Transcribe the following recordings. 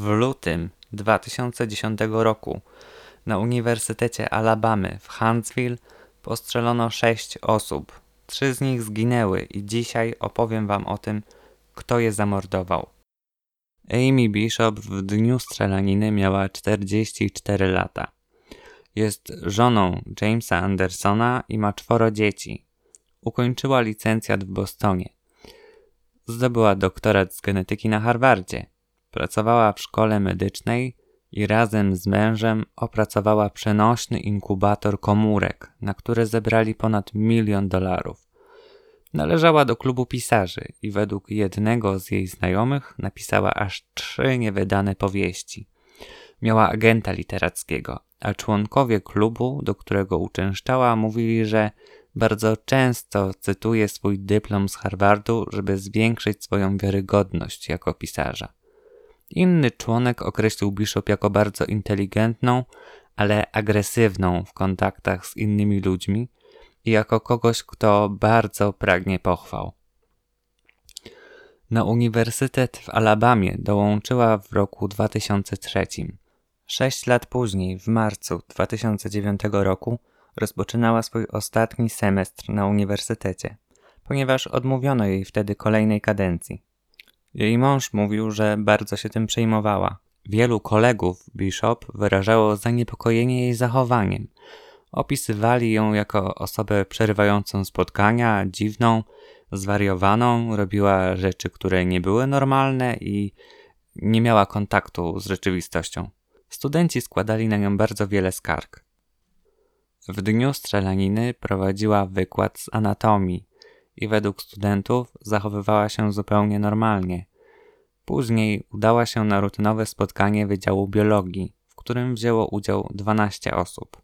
W lutym 2010 roku na Uniwersytecie Alabamy w Huntsville postrzelono sześć osób. Trzy z nich zginęły i dzisiaj opowiem wam o tym, kto je zamordował. Amy Bishop w dniu strzelaniny miała 44 lata. Jest żoną Jamesa Andersona i ma czworo dzieci. Ukończyła licencjat w Bostonie. Zdobyła doktorat z genetyki na Harvardzie. Pracowała w szkole medycznej i razem z mężem opracowała przenośny inkubator komórek, na które zebrali ponad milion dolarów. Należała do klubu pisarzy i według jednego z jej znajomych napisała aż trzy niewydane powieści. Miała agenta literackiego, a członkowie klubu, do którego uczęszczała, mówili, że bardzo często cytuje swój dyplom z Harvardu, żeby zwiększyć swoją wiarygodność jako pisarza. Inny członek określił Bishop jako bardzo inteligentną, ale agresywną w kontaktach z innymi ludźmi i jako kogoś, kto bardzo pragnie pochwał. Na Uniwersytet w Alabamie dołączyła w roku 2003. Sześć lat później, w marcu 2009 roku, rozpoczynała swój ostatni semestr na uniwersytecie, ponieważ odmówiono jej wtedy kolejnej kadencji. Jej mąż mówił, że bardzo się tym przejmowała. Wielu kolegów Bishop wyrażało zaniepokojenie jej zachowaniem. Opisywali ją jako osobę przerywającą spotkania, dziwną, zwariowaną, robiła rzeczy, które nie były normalne i nie miała kontaktu z rzeczywistością. Studenci składali na nią bardzo wiele skarg. W dniu strzelaniny prowadziła wykład z anatomii i według studentów zachowywała się zupełnie normalnie. Później udała się na rutynowe spotkanie Wydziału Biologii, w którym wzięło udział 12 osób.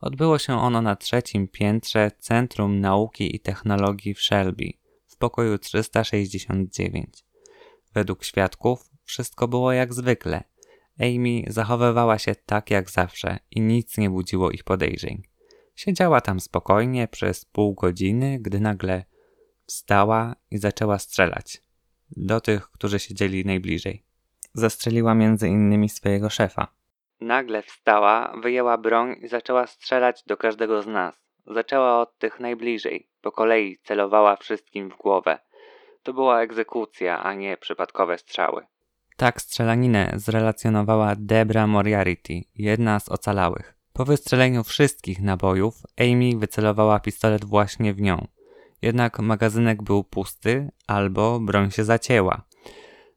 Odbyło się ono na trzecim piętrze Centrum Nauki i Technologii w Shelby, w pokoju 369. Według świadków wszystko było jak zwykle – Amy zachowywała się tak jak zawsze i nic nie budziło ich podejrzeń. Siedziała tam spokojnie przez pół godziny, gdy nagle wstała i zaczęła strzelać. Do tych, którzy siedzieli najbliżej. Zastrzeliła między innymi swojego szefa. Nagle wstała, wyjęła broń i zaczęła strzelać do każdego z nas. Zaczęła od tych najbliżej. Po kolei celowała wszystkim w głowę. To była egzekucja, a nie przypadkowe strzały. Tak strzelaninę zrelacjonowała Debra Moriarty, jedna z ocalałych. Po wystrzeleniu wszystkich nabojów, Amy wycelowała pistolet właśnie w nią. Jednak magazynek był pusty, albo broń się zacięła.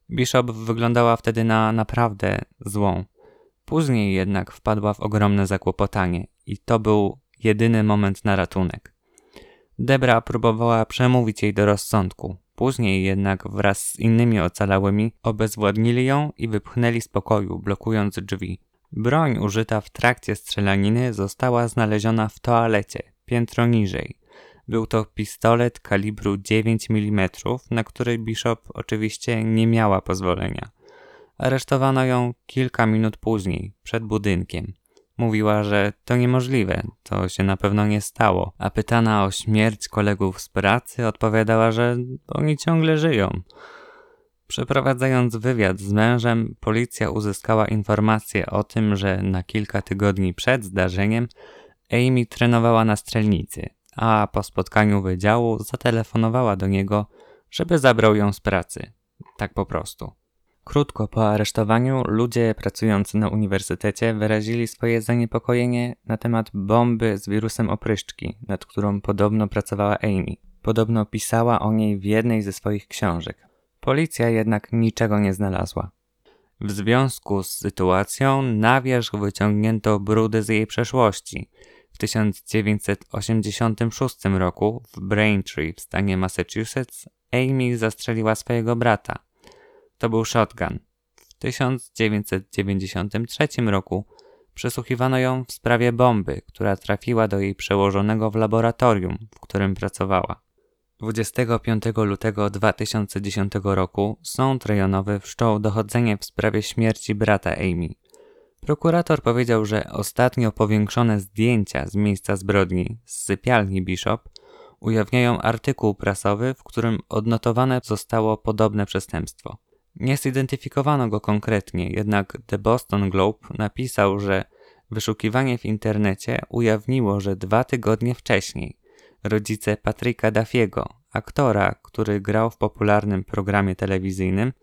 Bishop wyglądała wtedy na naprawdę złą. Później jednak wpadła w ogromne zakłopotanie i to był jedyny moment na ratunek. Debra próbowała przemówić jej do rozsądku. Później jednak wraz z innymi ocalałymi obezwładnili ją i wypchnęli z pokoju, blokując drzwi. Broń użyta w trakcie strzelaniny została znaleziona w toalecie, piętro niżej. Był to pistolet kalibru 9 mm, na który Bishop oczywiście nie miała pozwolenia. Aresztowano ją kilka minut później, przed budynkiem. Mówiła, że to niemożliwe, to się na pewno nie stało, a pytana o śmierć kolegów z pracy odpowiadała, że oni ciągle żyją. Przeprowadzając wywiad z mężem, policja uzyskała informację o tym, że na kilka tygodni przed zdarzeniem Amy trenowała na strzelnicy, a po spotkaniu wydziału zatelefonowała do niego, żeby zabrał ją z pracy. Tak po prostu. Krótko po aresztowaniu ludzie pracujący na uniwersytecie wyrazili swoje zaniepokojenie na temat bomby z wirusem opryszczki, nad którą podobno pracowała Amy. Podobno pisała o niej w jednej ze swoich książek. Policja jednak niczego nie znalazła. W związku z sytuacją na wierzch wyciągnięto brudy z jej przeszłości. W 1986 roku w Braintree w stanie Massachusetts Amy zastrzeliła swojego brata. To był shotgun. W 1993 roku przesłuchiwano ją w sprawie bomby, która trafiła do jej przełożonego w laboratorium, w którym pracowała. 25 lutego 2010 roku sąd rejonowy wszczął dochodzenie w sprawie śmierci brata Amy. Prokurator powiedział, że ostatnio powiększone zdjęcia z miejsca zbrodni z sypialni Bishop ujawniają artykuł prasowy, w którym odnotowane zostało podobne przestępstwo. Nie zidentyfikowano go konkretnie, jednak The Boston Globe napisał, że wyszukiwanie w internecie ujawniło, że dwa tygodnie wcześniej rodzice Patryka Dafiego, aktora, który grał w popularnym programie telewizyjnym,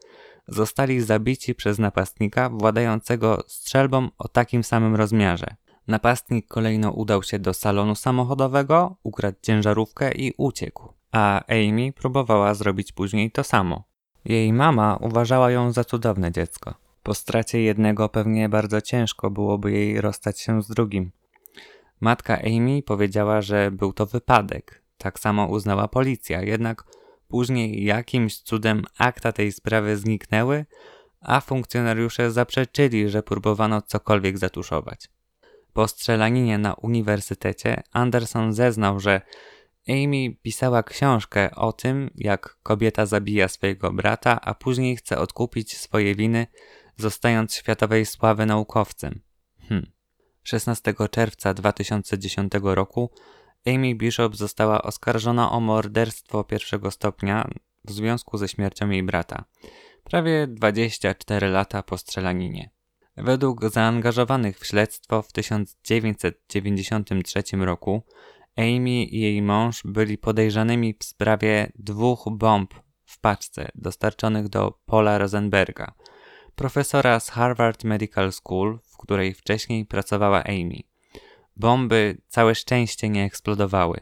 zostali zabici przez napastnika władającego strzelbą o takim samym rozmiarze. Napastnik kolejno udał się do salonu samochodowego, ukradł ciężarówkę i uciekł. A Amy próbowała zrobić później to samo. Jej mama uważała ją za cudowne dziecko. Po stracie jednego pewnie bardzo ciężko byłoby jej rozstać się z drugim. Matka Amy powiedziała, że był to wypadek. Tak samo uznała policja, jednak później jakimś cudem akta tej sprawy zniknęły, a funkcjonariusze zaprzeczyli, że próbowano cokolwiek zatuszować. Po strzelaninie na uniwersytecie Anderson zeznał, że Amy pisała książkę o tym, jak kobieta zabija swojego brata, a później chce odkupić swoje winy, zostając światowej sławy naukowcem. Hm. 16 czerwca 2010 roku Amy Bishop została oskarżona o morderstwo pierwszego stopnia w związku ze śmiercią jej brata. Prawie 24 lata po strzelaninie. Według zaangażowanych w śledztwo w 1993 roku Amy i jej mąż byli podejrzanymi w sprawie dwóch bomb w paczce dostarczonych do Paula Rosenberga, profesora z Harvard Medical School, w której wcześniej pracowała Amy. Bomby całe szczęście nie eksplodowały.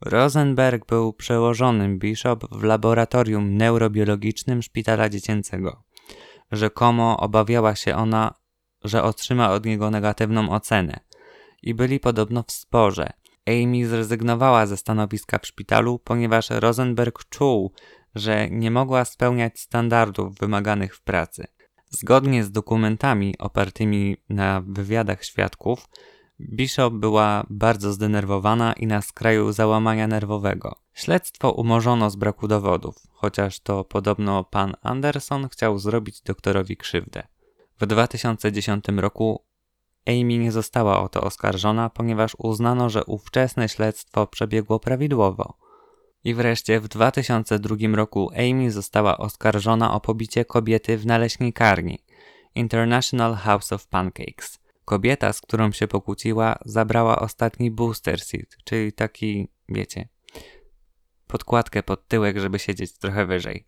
Rosenberg był przełożonym Bishop w laboratorium neurobiologicznym szpitala dziecięcego. Rzekomo obawiała się ona, że otrzyma od niego negatywną ocenę. I byli podobno w sporze. Amy zrezygnowała ze stanowiska w szpitalu, ponieważ Rosenberg czuł, że nie mogła spełniać standardów wymaganych w pracy. Zgodnie z dokumentami opartymi na wywiadach świadków, Bishop była bardzo zdenerwowana i na skraju załamania nerwowego. Śledztwo umorzono z braku dowodów, chociaż to podobno pan Anderson chciał zrobić doktorowi krzywdę. W 2010 roku Amy nie została o to oskarżona, ponieważ uznano, że ówczesne śledztwo przebiegło prawidłowo. I wreszcie w 2002 roku Amy została oskarżona o pobicie kobiety w naleśnikarni International House of Pancakes. Kobieta, z którą się pokłóciła, zabrała ostatni booster seat, czyli taki, wiecie, podkładkę pod tyłek, żeby siedzieć trochę wyżej.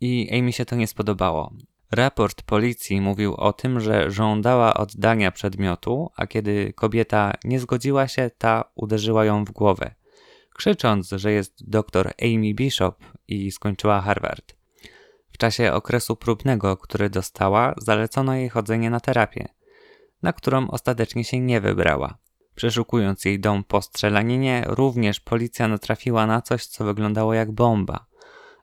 I Amy się to nie spodobało. Raport policji mówił o tym, że żądała oddania przedmiotu, a kiedy kobieta nie zgodziła się, ta uderzyła ją w głowę, krzycząc, że jest doktor Amy Bishop i skończyła Harvard. W czasie okresu próbnego, który dostała, zalecono jej chodzenie na terapię, na którą ostatecznie się nie wybrała. Przeszukując jej dom po strzelaninie, również policja natrafiła na coś, co wyglądało jak bomba.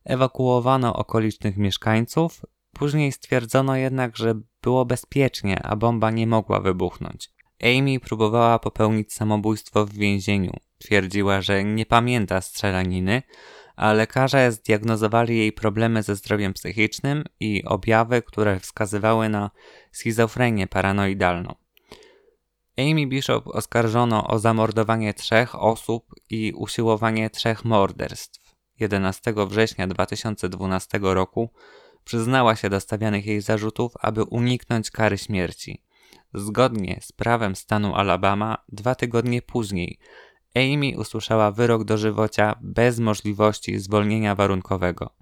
Ewakuowano okolicznych mieszkańców, Później stwierdzono jednak, że było bezpiecznie, a bomba nie mogła wybuchnąć. Amy próbowała popełnić samobójstwo w więzieniu. Twierdziła, że nie pamięta strzelaniny, a lekarze zdiagnozowali jej problemy ze zdrowiem psychicznym i objawy, które wskazywały na schizofrenię paranoidalną. Amy Bishop oskarżono o zamordowanie trzech osób i usiłowanie trzech morderstw. 11 września 2012 roku przyznała się do stawianych jej zarzutów, aby uniknąć kary śmierci. Zgodnie z prawem stanu Alabama, dwa tygodnie później Amy usłyszała wyrok dożywocia bez możliwości zwolnienia warunkowego.